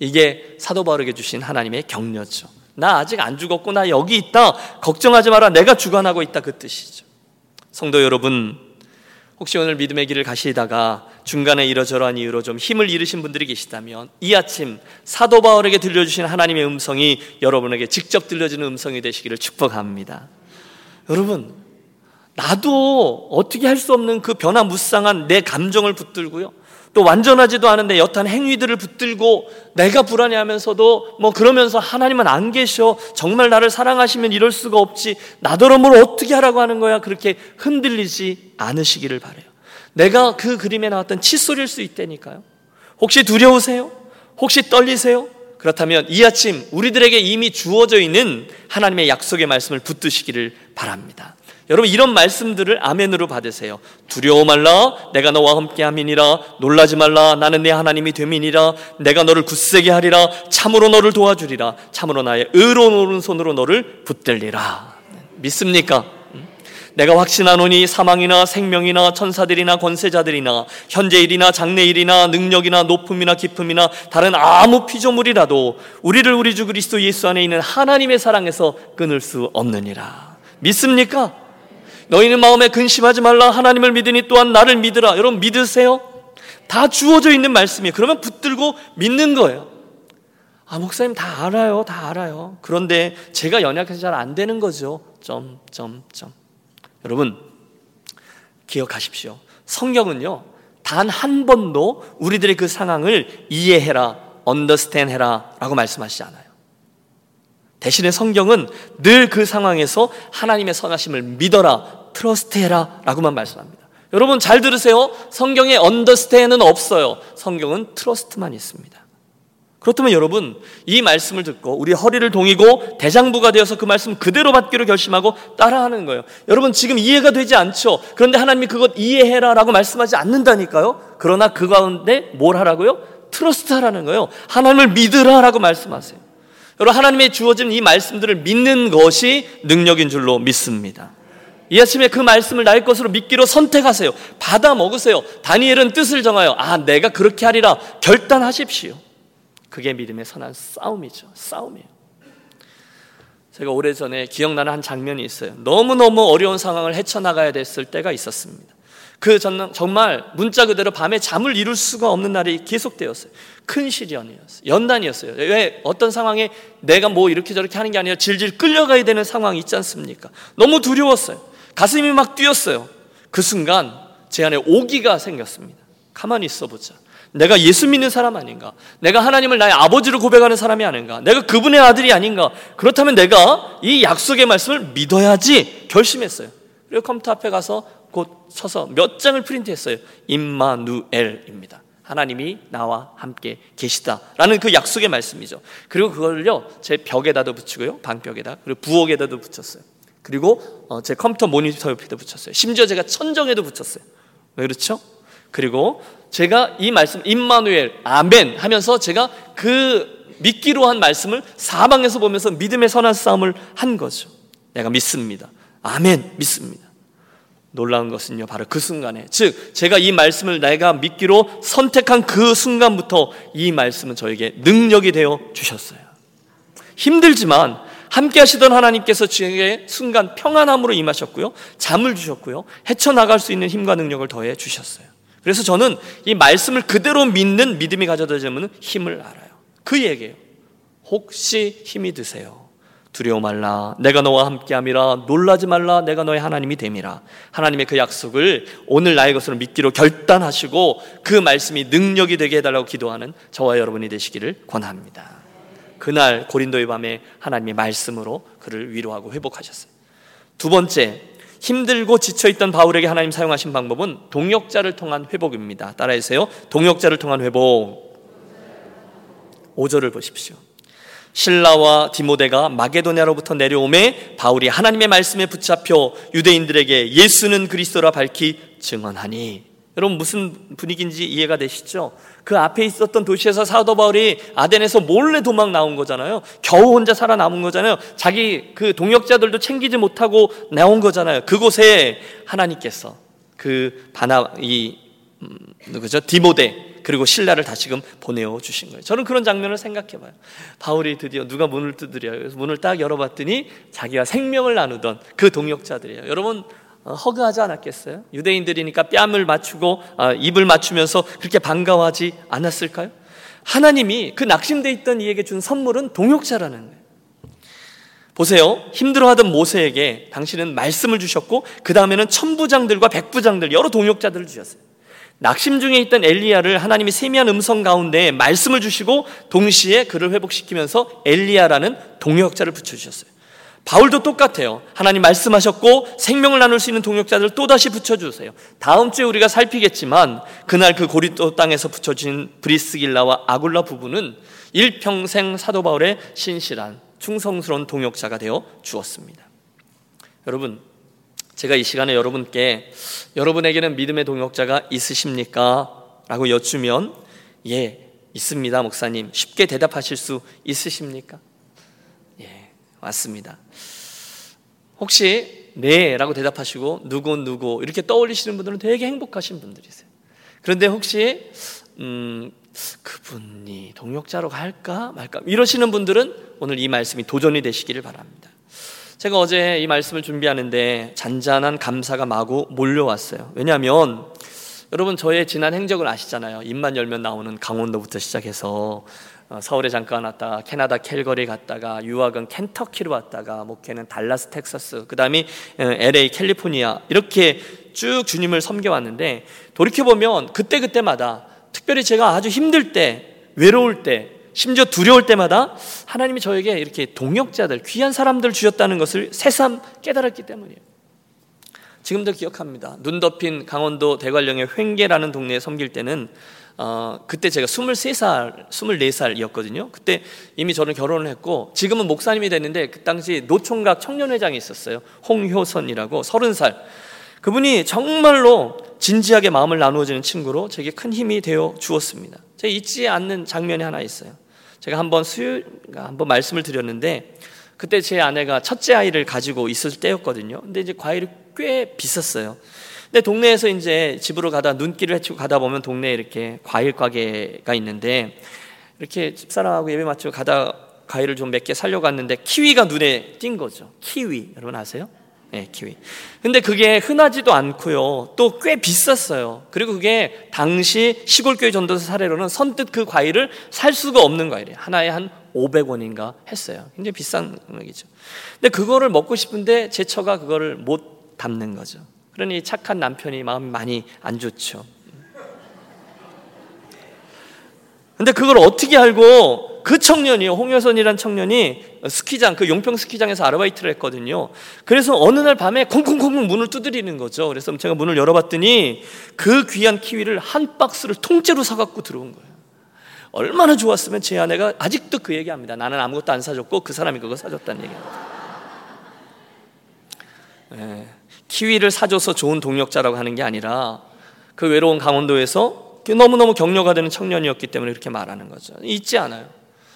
[SPEAKER 1] 이게 사도 바울에게 주신 하나님의 격려죠. 나 아직 안 죽었고 나 여기 있다. 걱정하지 마라. 내가 주관하고 있다 그 뜻이죠. 성도 여러분, 혹시 오늘 믿음의 길을 가시다가 중간에 이러저러한 이유로 좀 힘을 잃으신 분들이 계시다면 이 아침 사도 바울에게 들려주신 하나님의 음성이 여러분에게 직접 들려지는 음성이 되시기를 축복합니다. 여러분, 나도 어떻게 할 수 없는 그 변화무쌍한 내 감정을 붙들고요. 또 완전하지도 않은데 여탄 행위들을 붙들고 내가 불안해하면서도 뭐 그러면서 하나님은 안 계셔 정말 나를 사랑하시면 이럴 수가 없지 나더러 뭘 어떻게 하라고 하는 거야 그렇게 흔들리지 않으시기를 바래요. 내가 그 그림에 나왔던 칫솔일 수 있다니까요. 혹시 두려우세요? 혹시 떨리세요? 그렇다면 이 아침 우리들에게 이미 주어져 있는 하나님의 약속의 말씀을 붙드시기를 바랍니다. 여러분 이런 말씀들을 아멘으로 받으세요. 두려워 말라 내가 너와 함께 함이니라 놀라지 말라 나는 내 하나님이 됨이니라 내가 너를 굳세게 하리라 참으로 너를 도와주리라 참으로 나의 의로운 오른손으로 너를 붙들리라. 믿습니까? 내가 확신하노니 사망이나 생명이나 천사들이나 권세자들이나 현재일이나 장래일이나 능력이나 높음이나 깊음이나 다른 아무 피조물이라도 우리를 우리 주 그리스도 예수 안에 있는 하나님의 사랑에서 끊을 수 없느니라. 믿습니까? 너희는 마음에 근심하지 말라. 하나님을 믿으니 또한 나를 믿으라. 여러분 믿으세요? 다 주어져 있는 말씀이에요. 그러면 붙들고 믿는 거예요. 아, 목사님 다 알아요. 다 알아요. 그런데 제가 연약해서 잘 안 되는 거죠. 점, 점, 점. 여러분, 기억하십시오. 성경은요, 단 한 번도 우리들의 그 상황을 이해해라, 언더스탠 해라 라고 말씀하시지 않아요. 대신에 성경은 늘 그 상황에서 하나님의 선하심을 믿어라, trust 해라 라고만 말씀합니다. 여러분 잘 들으세요. 성경에 understand은 없어요. 성경은 trust만 있습니다. 그렇다면 여러분 이 말씀을 듣고 우리 허리를 동이고 대장부가 되어서 그 말씀 그대로 받기로 결심하고 따라하는 거예요. 여러분 지금 이해가 되지 않죠. 그런데 하나님이 그것 이해해라라고 말씀하지 않는다니까요. 그러나 그 가운데 뭘 하라고요? Trust 하라는 거예요. 하나님을 믿으라라고 말씀하세요. 여러분 하나님의 주어진 이 말씀들을 믿는 것이 능력인 줄로 믿습니다. 이 아침에 그 말씀을 나의 것으로 믿기로 선택하세요. 받아 먹으세요. 다니엘은 뜻을 정하여 아 내가 그렇게 하리라 결단하십시오. 그게 믿음의 선한 싸움이죠. 싸움이에요. 제가 오래전에 기억나는 한 장면이 있어요. 너무너무 어려운 상황을 헤쳐나가야 됐을 때가 있었습니다. 그 정말 문자 그대로 밤에 잠을 이룰 수가 없는 날이 계속되었어요. 큰 시련이었어요. 연단이었어요. 왜 어떤 상황에 내가 뭐 이렇게 저렇게 하는 게 아니라 질질 끌려가야 되는 상황이 있지 않습니까? 너무 두려웠어요. 가슴이 막 뛰었어요. 그 순간 제 안에 오기가 생겼습니다. 가만히 있어 보자. 내가 예수 믿는 사람 아닌가? 내가 하나님을 나의 아버지로 고백하는 사람이 아닌가? 내가 그분의 아들이 아닌가? 그렇다면 내가 이 약속의 말씀을 믿어야지 결심했어요. 그리고 컴퓨터 앞에 가서 곧 쳐서 몇 장을 프린트했어요. 임마누엘입니다. 하나님이 나와 함께 계시다라는 그 약속의 말씀이죠. 그리고 그걸요 제 벽에다도 붙이고요 방벽에다 그리고 부엌에다도 붙였어요. 그리고 어, 제 컴퓨터 모니터 옆에도 붙였어요. 심지어 제가 천정에도 붙였어요. 왜 그렇죠? 그리고 제가 이 말씀 임마누엘 아멘 하면서 제가 그 믿기로 한 말씀을 사방에서 보면서 믿음의 선한 싸움을 한 거죠. 내가 믿습니다. 아멘 믿습니다. 놀라운 것은요 바로 그 순간에 즉 제가 이 말씀을 내가 믿기로 선택한 그 순간부터 이 말씀은 저에게 능력이 되어 주셨어요. 힘들지만 함께 하시던 하나님께서 저에게 순간 평안함으로 임하셨고요. 잠을 주셨고요. 헤쳐나갈 수 있는 힘과 능력을 더해 주셨어요. 그래서 저는 이 말씀을 그대로 믿는 믿음이 가져다 주면 힘을 알아요. 그 얘기예요. 혹시 힘이 드세요. 두려워 말라. 내가 너와 함께함이라. 놀라지 말라. 내가 너의 하나님이 됨이라. 하나님의 그 약속을 오늘 나의 것으로 믿기로 결단하시고 그 말씀이 능력이 되게 해달라고 기도하는 저와 여러분이 되시기를 권합니다. 그날 고린도의 밤에 하나님의 말씀으로 그를 위로하고 회복하셨어요. 두 번째, 힘들고 지쳐있던 바울에게 하나님 사용하신 방법은 동역자를 통한 회복입니다. 따라해주세요. 동역자를 통한 회복. 5절을 보십시오. 신라와 디모데가 마게도냐로부터 내려오매 바울이 하나님의 말씀에 붙잡혀 유대인들에게 예수는 그리스도라 밝히 증언하니 여러분 무슨 분위기인지 이해가 되시죠? 그 앞에 있었던 도시에서 사도 바울이 아덴에서 몰래 도망 나온 거잖아요. 겨우 혼자 살아남은 거잖아요. 자기 그 동역자들도 챙기지 못하고 나온 거잖아요. 그곳에 하나님께서 그 바나 이 음, 누구죠? 디모데 그리고 신라를 다시금 보내어 주신 거예요. 저는 그런 장면을 생각해 봐요. 바울이 드디어 누가 문을 두드려요. 그래서 문을 딱 열어봤더니 자기가 생명을 나누던 그 동역자들이에요. 여러분 어, 허그하지 않았겠어요? 유대인들이니까 뺨을 맞추고 아, 입을 맞추면서 그렇게 반가워하지 않았을까요? 하나님이 그 낙심돼 있던 이에게 준 선물은 동역자라는 거예요. 보세요. 힘들어하던 모세에게 당신은 말씀을 주셨고 그 다음에는 천부장들과 백부장들 여러 동역자들을 주셨어요. 낙심 중에 있던 엘리야를 하나님이 세미한 음성 가운데 말씀을 주시고 동시에 그를 회복시키면서 엘리야라는 동역자를 붙여주셨어요. 바울도 똑같아요. 하나님 말씀하셨고 생명을 나눌 수 있는 동역자들 또다시 붙여주세요. 다음 주에 우리가 살피겠지만 그날 그 고리도 땅에서 붙여진 브리스길라와 아굴라 부부는 일평생 사도 바울의 신실한 충성스러운 동역자가 되어 주었습니다. 여러분, 제가 이 시간에 여러분께 여러분에게는 믿음의 동역자가 있으십니까? 라고 여쭈면 예, 있습니다, 목사님. 쉽게 대답하실 수 있으십니까? 예, 맞습니다. 혹시 네라고 대답하시고 누구 누구 이렇게 떠올리시는 분들은 되게 행복하신 분들이세요. 그런데 혹시 음, 그분이 동역자로 갈까 말까 이러시는 분들은 오늘 이 말씀이 도전이 되시기를 바랍니다. 제가 어제 이 말씀을 준비하는데 잔잔한 감사가 마구 몰려왔어요. 왜냐하면 여러분 저의 지난 행적을 아시잖아요. 입만 열면 나오는 강원도부터 시작해서 어, 서울에 잠깐 왔다가 캐나다 캘거리 갔다가 유학은 켄터키로 왔다가 목회는 달라스 텍사스 그다음에 LA 캘리포니아 이렇게 쭉 주님을 섬겨왔는데 돌이켜 보면 그때 그때마다 특별히 제가 아주 힘들 때 외로울 때 심지어 두려울 때마다 하나님이 저에게 이렇게 동역자들 귀한 사람들 주셨다는 것을 새삼 깨달았기 때문이에요. 지금도 기억합니다. 눈 덮인 강원도 대관령의 횡계라는 동네에 섬길 때는 어, 그때 제가 23살, 24살이었거든요. 그때 이미 저는 결혼을 했고, 지금은 목사님이 됐는데, 그 당시 노총각 청년회장이 있었어요. 홍효선이라고, 30살. 그분이 정말로 진지하게 마음을 나누어지는 친구로 제게 큰 힘이 되어 주었습니다. 제가 잊지 않는 장면이 하나 있어요. 제가 한번 수요일, 한번 말씀을 드렸는데, 그때 제 아내가 첫째 아이를 가지고 있을 때였거든요. 근데 이제 과일이 꽤 비쌌어요. 근데 동네에서 이제 집으로 가다 눈길을 헤치고 가다 보면 동네에 이렇게 과일 가게가 있는데 이렇게 집사람하고 예배 마치고 가다 과일을 좀 몇 개 살려 갔는데 키위가 눈에 띈 거죠. 키위. 여러분 아세요? 네, 키위. 근데 그게 흔하지도 않고요. 또 꽤 비쌌어요. 그리고 그게 당시 시골교회 전도사 사례로는 선뜻 그 과일을 살 수가 없는 과일이에요. 하나에 한 500원인가 했어요. 굉장히 비싼 금액이죠. 근데 그거를 먹고 싶은데 제 처가 그거를 못 담는 거죠. 그러니 착한 남편이 마음이 많이 안 좋죠. 근데 그걸 어떻게 알고 그 청년이 홍여선이란 청년이 스키장 그 용평 스키장에서 아르바이트를 했거든요. 그래서 어느 날 밤에 콩콩콩 문을 두드리는 거죠. 그래서 제가 문을 열어봤더니 그 귀한 키위를 한 박스를 통째로 사갖고 들어온 거예요. 얼마나 좋았으면 제 아내가 아직도 그 얘기합니다. 나는 아무것도 안 사줬고 그 사람이 그거 사줬다는 얘기입니다. 네. 키위를 사줘서 좋은 동력자라고 하는 게 아니라 그 외로운 강원도에서 너무너무 격려가 되는 청년이었기 때문에 이렇게 말하는 거죠. 잊지 않아요.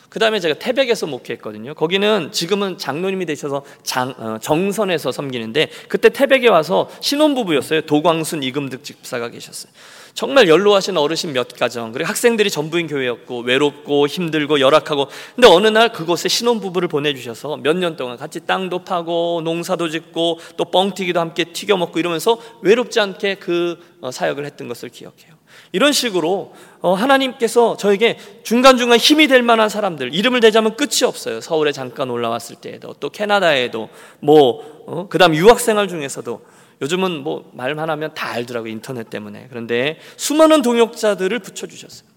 [SPEAKER 1] 그 다음에 제가 태백에서 목회했거든요. 거기는 지금은 장로님이 되셔서 장, 어, 정선에서 섬기는데 그때 태백에 와서 신혼부부였어요. 도광순 이금득 집사가 계셨어요. 정말 연로하신 어르신 몇 가정 그리고 학생들이 전부인 교회였고 외롭고 힘들고 열악하고 근데 어느 날 그곳에 신혼부부를 보내주셔서 몇 년 동안 같이 땅도 파고 농사도 짓고 또 뻥튀기도 함께 튀겨 먹고 이러면서 외롭지 않게 그 어, 사역을 했던 것을 기억해요. 이런 식으로 어, 하나님께서 저에게 중간중간 힘이 될 만한 사람들 이름을 대자면 끝이 없어요. 서울에 잠깐 올라왔을 때에도 또 캐나다에도 뭐 어, 그다음 유학 생활 중에서도 요즘은 뭐 말만 하면 다 알더라고요. 인터넷 때문에. 그런데 수많은 동역자들을 붙여 주셨어요.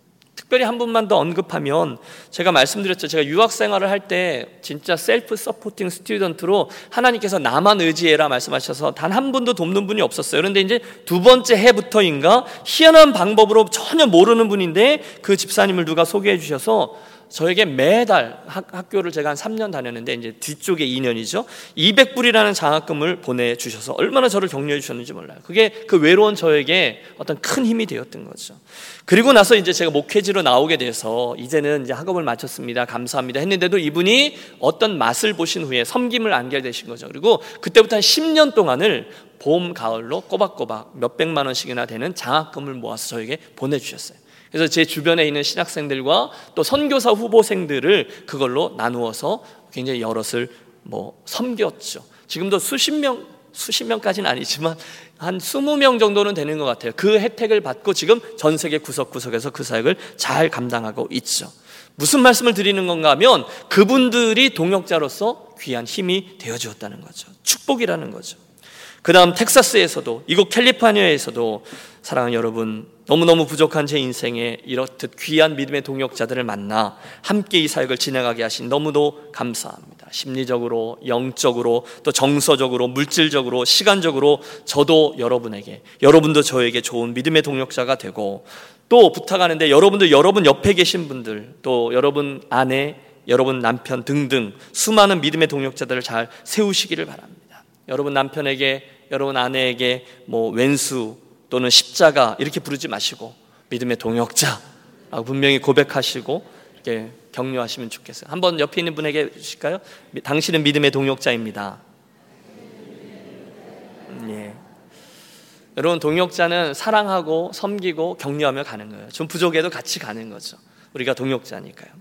[SPEAKER 1] 특별히 한 분만 더 언급하면 제가 말씀드렸죠. 제가 유학 생활을 할 때 진짜 self-supporting student로 하나님께서 나만 의지해라 말씀하셔서 단 한 분도 돕는 분이 없었어요. 그런데 이제 두 번째 해부터인가 희한한 방법으로 전혀 모르는 분인데 그 집사님을 누가 소개해 주셔서 저에게 매달 학, 교를 제가 한 3년 다녔는데 이제 뒤쪽에 2년이죠. 200불이라는 장학금을 보내 주셔서 얼마나 저를 격려해 주셨는지 몰라요. 그게 그 외로운 저에게 어떤 큰 힘이 되었던 거죠. 그리고 나서 이제 제가 목회지로 나오게 돼서 이제는 이제 학업을 마쳤습니다. 감사합니다. 했는데도 이분이 어떤 맛을 보신 후에 섬김을 안게 되신 거죠. 그리고 그때부터 한 10년 동안을 봄, 가을로 꼬박꼬박 몇백만 원씩이나 되는 장학금을 모아서 저에게 보내주셨어요. 그래서 제 주변에 있는 신학생들과 또 선교사 후보생들을 그걸로 나누어서 굉장히 여럿을 뭐 섬겼죠. 지금도 수십 명, 수십 명까지는 아니지만 한 스무 명 정도는 되는 것 같아요. 그 혜택을 받고 지금 전 세계 구석구석에서 그 사역을 잘 감당하고 있죠. 무슨 말씀을 드리는 건가 하면 그분들이 동역자로서 귀한 힘이 되어 주었다는 거죠. 축복이라는 거죠. 그 다음 텍사스에서도 이곳 캘리포니아에서도 사랑하는 여러분 너무너무 부족한 제 인생에 이렇듯 귀한 믿음의 동역자들을 만나 함께 이 사역을 진행하게 하신 너무도 감사합니다. 심리적으로, 영적으로, 또 정서적으로, 물질적으로, 시간적으로 저도 여러분에게, 여러분도 저에게 좋은 믿음의 동역자가 되고 또 부탁하는데 여러분도 여러분 옆에 계신 분들, 또 여러분 아내, 여러분 남편 등등 수많은 믿음의 동역자들을 잘 세우시기를 바랍니다. 여러분 남편에게, 여러분 아내에게 뭐 왼수, 또는 십자가 이렇게 부르지 마시고 믿음의 동역자 분명히 고백하시고 이렇게 격려하시면 좋겠어요. 한번 옆에 있는 분에게 주실까요? 당신은 믿음의 동역자입니다. 예. 여러분 동역자는 사랑하고 섬기고 격려하며 가는 거예요. 좀 부족해도 같이 가는 거죠. 우리가 동역자니까요.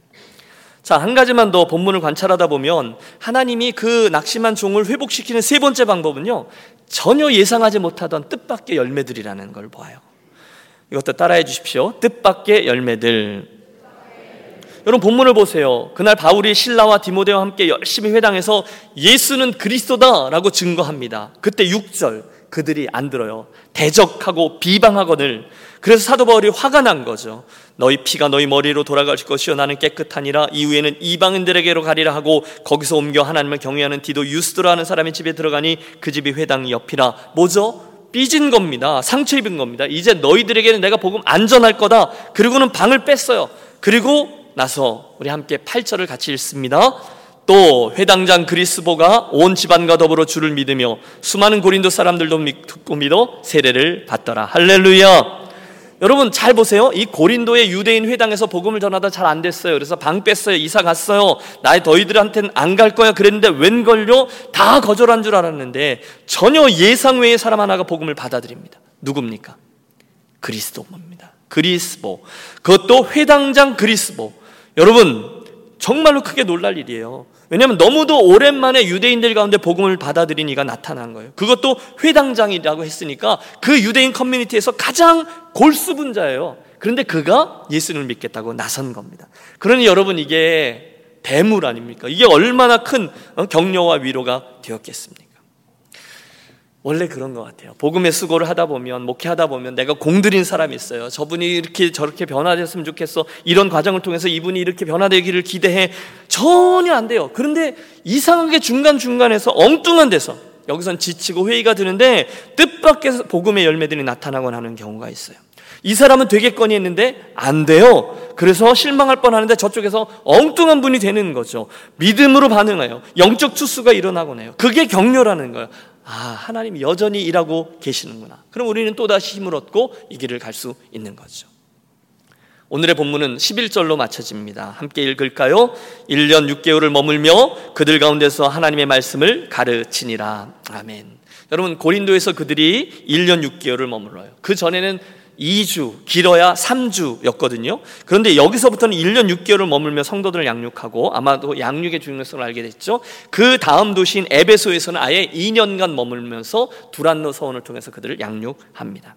[SPEAKER 1] 자, 한 가지만 더 본문을 관찰하다 보면 하나님이 그 낙심한 종을 회복시키는 세 번째 방법은요. 전혀 예상하지 못하던 뜻밖의 열매들이라는 걸 보아요. 이것도 따라해 주십시오. 뜻밖의 열매들. 여러분 본문을 보세요. 그날 바울이 신라와 디모데와 함께 열심히 회당에서 예수는 그리스도다라고 증거합니다. 그때 6절 그들이 안 들어요. 대적하고 비방하거늘 그래서 사도 바울이 화가 난 거죠. 너희 피가 너희 머리로 돌아갈 것이요 나는 깨끗하니라 이후에는 이방인들에게로 가리라 하고 거기서 옮겨 하나님을 경외하는 디도 유스도라는 사람의 집에 들어가니 그 집이 회당 옆이라 뭐죠? 삐진 겁니다. 상처 입은 겁니다. 이제 너희들에게는 내가 복음 안전할 거다. 그리고는 방을 뺐어요. 그리고 나서 우리 함께 8절을 같이 읽습니다. 또 회당장 그리스보가 온 집안과 더불어 주를 믿으며 수많은 고린도 사람들도 믿고 믿어 세례를 받더라. 할렐루야. 여러분 잘 보세요. 이 고린도의 유대인 회당에서 복음을 전하다 잘 안 됐어요. 그래서 방 뺐어요. 이사 갔어요. 나의 너희들한테는 안 갈 거야. 그랬는데 웬걸요? 다 거절한 줄 알았는데 전혀 예상 외의 사람 하나가 복음을 받아들입니다. 누굽니까? 그리스도입니다. 그리스보. 그것도 회당장 그리스보. 여러분 정말로 크게 놀랄 일이에요. 왜냐하면 너무도 오랜만에 유대인들 가운데 복음을 받아들인 이가 나타난 거예요. 그것도 회당장이라고 했으니까 그 유대인 커뮤니티에서 가장 골수분자예요. 그런데 그가 예수를 믿겠다고 나선 겁니다. 그러니 여러분 이게 대물 아닙니까? 이게 얼마나 큰 어, 격려와 위로가 되었겠습니까? 원래 그런 것 같아요. 복음의 수고를 하다 보면, 목회하다 보면 내가 공들인 사람이 있어요. 저분이 이렇게 저렇게 변화됐으면 좋겠어. 이런 과정을 통해서 이분이 이렇게 변화되기를 기대해. 전혀 안 돼요. 그런데 이상하게 중간중간에서 엉뚱한 데서 여기선 지치고 회의가 드는데 뜻밖에서 복음의 열매들이 나타나곤 하는 경우가 있어요. 이 사람은 되겠거니 했는데 안 돼요. 그래서 실망할 뻔 하는데 저쪽에서 엉뚱한 분이 되는 거죠. 믿음으로 반응해요. 영적 투수가 일어나곤 해요. 그게 격려라는 거예요. 아, 하나님이 여전히 일하고 계시는구나. 그럼 우리는 또다시 힘을 얻고 이 길을 갈 수 있는 거죠. 오늘의 본문은 11절로 맞춰집니다. 함께 읽을까요? 1년 6개월을 머물며 그들 가운데서 하나님의 말씀을 가르치니라. 아멘. 여러분, 고린도에서 그들이 1년 6개월을 머물러요. 그 전에는 2주, 길어야 3주였거든요. 그런데 여기서부터는 1년 6개월을 머물며 성도들을 양육하고 아마도 양육의 중요성을 알게 됐죠. 그 다음 도시인 에베소에서는 아예 2년간 머물면서 두란노 서원을 통해서 그들을 양육합니다.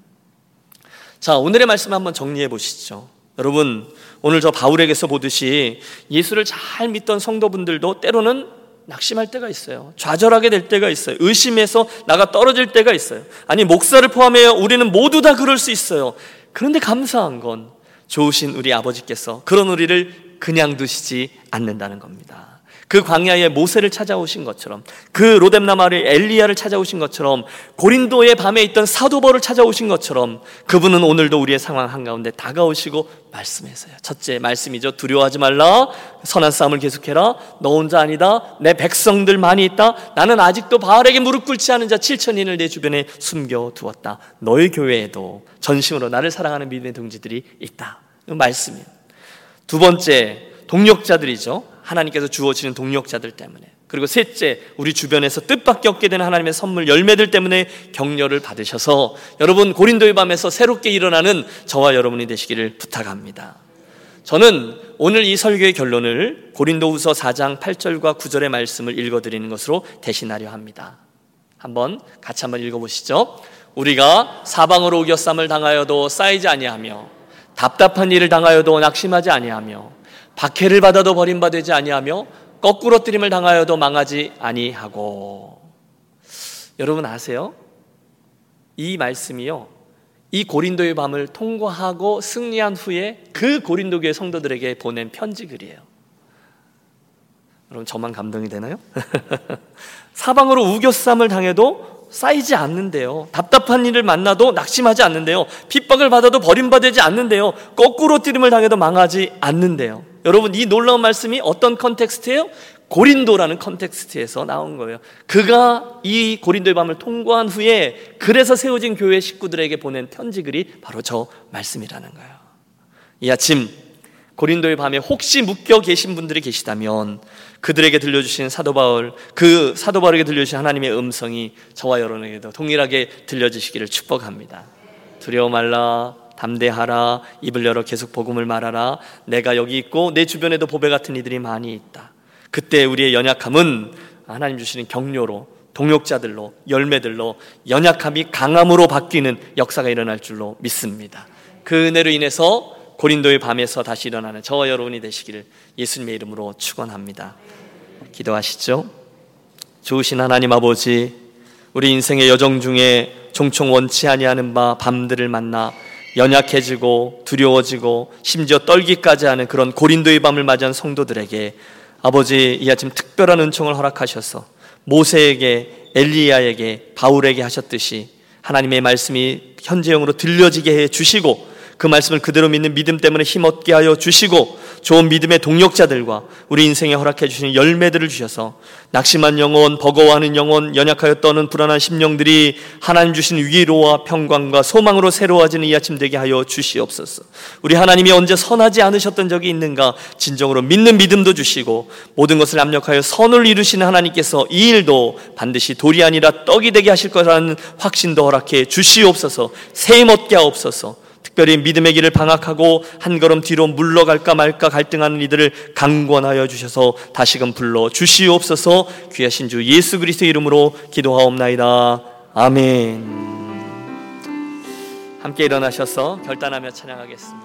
[SPEAKER 1] 자, 오늘의 말씀 한번 정리해 보시죠. 여러분, 오늘 저 바울에게서 보듯이 예수를 잘 믿던 성도분들도 때로는 낙심할 때가 있어요. 좌절하게 될 때가 있어요. 의심해서 나가 떨어질 때가 있어요. 아니, 목사를 포함해 우리는 모두 다 그럴 수 있어요. 그런데 감사한 건 좋으신 우리 아버지께서 그런 우리를 그냥 두시지 않는다는 겁니다. 그 광야에 모세를 찾아오신 것처럼 그 로뎀나 마을에 엘리야를 찾아오신 것처럼 고린도의 밤에 있던 사도벌을 찾아오신 것처럼 그분은 오늘도 우리의 상황 한가운데 다가오시고 말씀하세요. 첫째 말씀이죠. 두려워하지 말라. 선한 싸움을 계속해라. 너 혼자 아니다. 내 백성들 많이 있다. 나는 아직도 바알에게 무릎 꿇지 않은 자 7천인을 내 주변에 숨겨 두었다. 너희 교회에도 전심으로 나를 사랑하는 믿음의 동지들이 있다. 말씀이에요. 두 번째 동력자들이죠. 하나님께서 주어지는 동력자들 때문에 그리고 셋째 우리 주변에서 뜻밖의 얻게 되는 하나님의 선물 열매들 때문에 격려를 받으셔서 여러분 고린도의 밤에서 새롭게 일어나는 저와 여러분이 되시기를 부탁합니다. 저는 오늘 이 설교의 결론을 고린도후서 4장 8절과 9절의 말씀을 읽어 드리는 것으로 대신하려 합니다. 한번 같이 한번 읽어 보시죠. 우리가 사방으로 우겨쌈을 당하여도 쌓이지 아니하며 답답한 일을 당하여도 낙심하지 아니하며 박해를 받아도 버림받지 아니하며 거꾸로 뜨림을 당하여도 망하지 아니하고 여러분 아세요? 이 말씀이요. 이 고린도의 밤을 통과하고 승리한 후에 그 고린도 교회 성도들에게 보낸 편지 글이에요. 여러분 저만 감동이 되나요? 사방으로 우겨쌈을 당해도 쌓이지 않는데요. 답답한 일을 만나도 낙심하지 않는데요. 핍박을 받아도 버림받지 않는데요. 거꾸로 뛰림을 당해도 망하지 않는데요. 여러분 이 놀라운 말씀이 어떤 컨텍스트예요? 고린도라는 컨텍스트에서 나온 거예요. 그가 이 고린도의 밤을 통과한 후에 그래서 세워진 교회 식구들에게 보낸 편지글이 바로 저 말씀이라는 거예요. 이 아침 고린도의 밤에 혹시 묶여 계신 분들이 계시다면 그들에게 들려주신 사도 바울, 그 사도 바울에게 들려주신 하나님의 음성이 저와 여러분에게도 동일하게 들려주시기를 축복합니다. 두려워 말라, 담대하라, 입을 열어 계속 복음을 말하라. 내가 여기 있고 내 주변에도 보배 같은 이들이 많이 있다. 그때 우리의 연약함은 하나님 주시는 격려로 동역자들로 열매들로 연약함이 강함으로 바뀌는 역사가 일어날 줄로 믿습니다. 그 은혜로 인해서 고린도의 밤에서 다시 일어나는 저와 여러분이 되시기를 예수님의 이름으로 축원합니다. 기도하시죠. 좋으신 하나님 아버지, 우리 인생의 여정 중에 종종 원치 아니하는 바 밤들을 만나 연약해지고 두려워지고 심지어 떨기까지 하는 그런 고린도의 밤을 맞이한 성도들에게 아버지 이 아침 특별한 은총을 허락하셔서 모세에게 엘리야에게 바울에게 하셨듯이 하나님의 말씀이 현재형으로 들려지게 해 주시고 그 말씀을 그대로 믿는 믿음 때문에 힘 얻게 하여 주시고 좋은 믿음의 동력자들과 우리 인생에 허락해 주시는 열매들을 주셔서 낙심한 영혼, 버거워하는 영혼, 연약하여 떠는 불안한 심령들이 하나님 주신 위로와 평강과 소망으로 새로워지는 이 아침 되게 하여 주시옵소서. 우리 하나님이 언제 선하지 않으셨던 적이 있는가 진정으로 믿는 믿음도 주시고 모든 것을 압력하여 선을 이루시는 하나님께서 이 일도 반드시 돌이 아니라 떡이 되게 하실 거라는 확신도 허락해 주시옵소서. 새 얻게 하옵소서. 특별히 믿음의 길을 방학하고 한 걸음 뒤로 물러갈까 말까 갈등하는 이들을 강권하여 주셔서 다시금 불러 주시옵소서 귀하신 주 예수 그리스도 이름으로 기도하옵나이다. 아멘. 함께 일어나셔서 결단하며 찬양하겠습니다.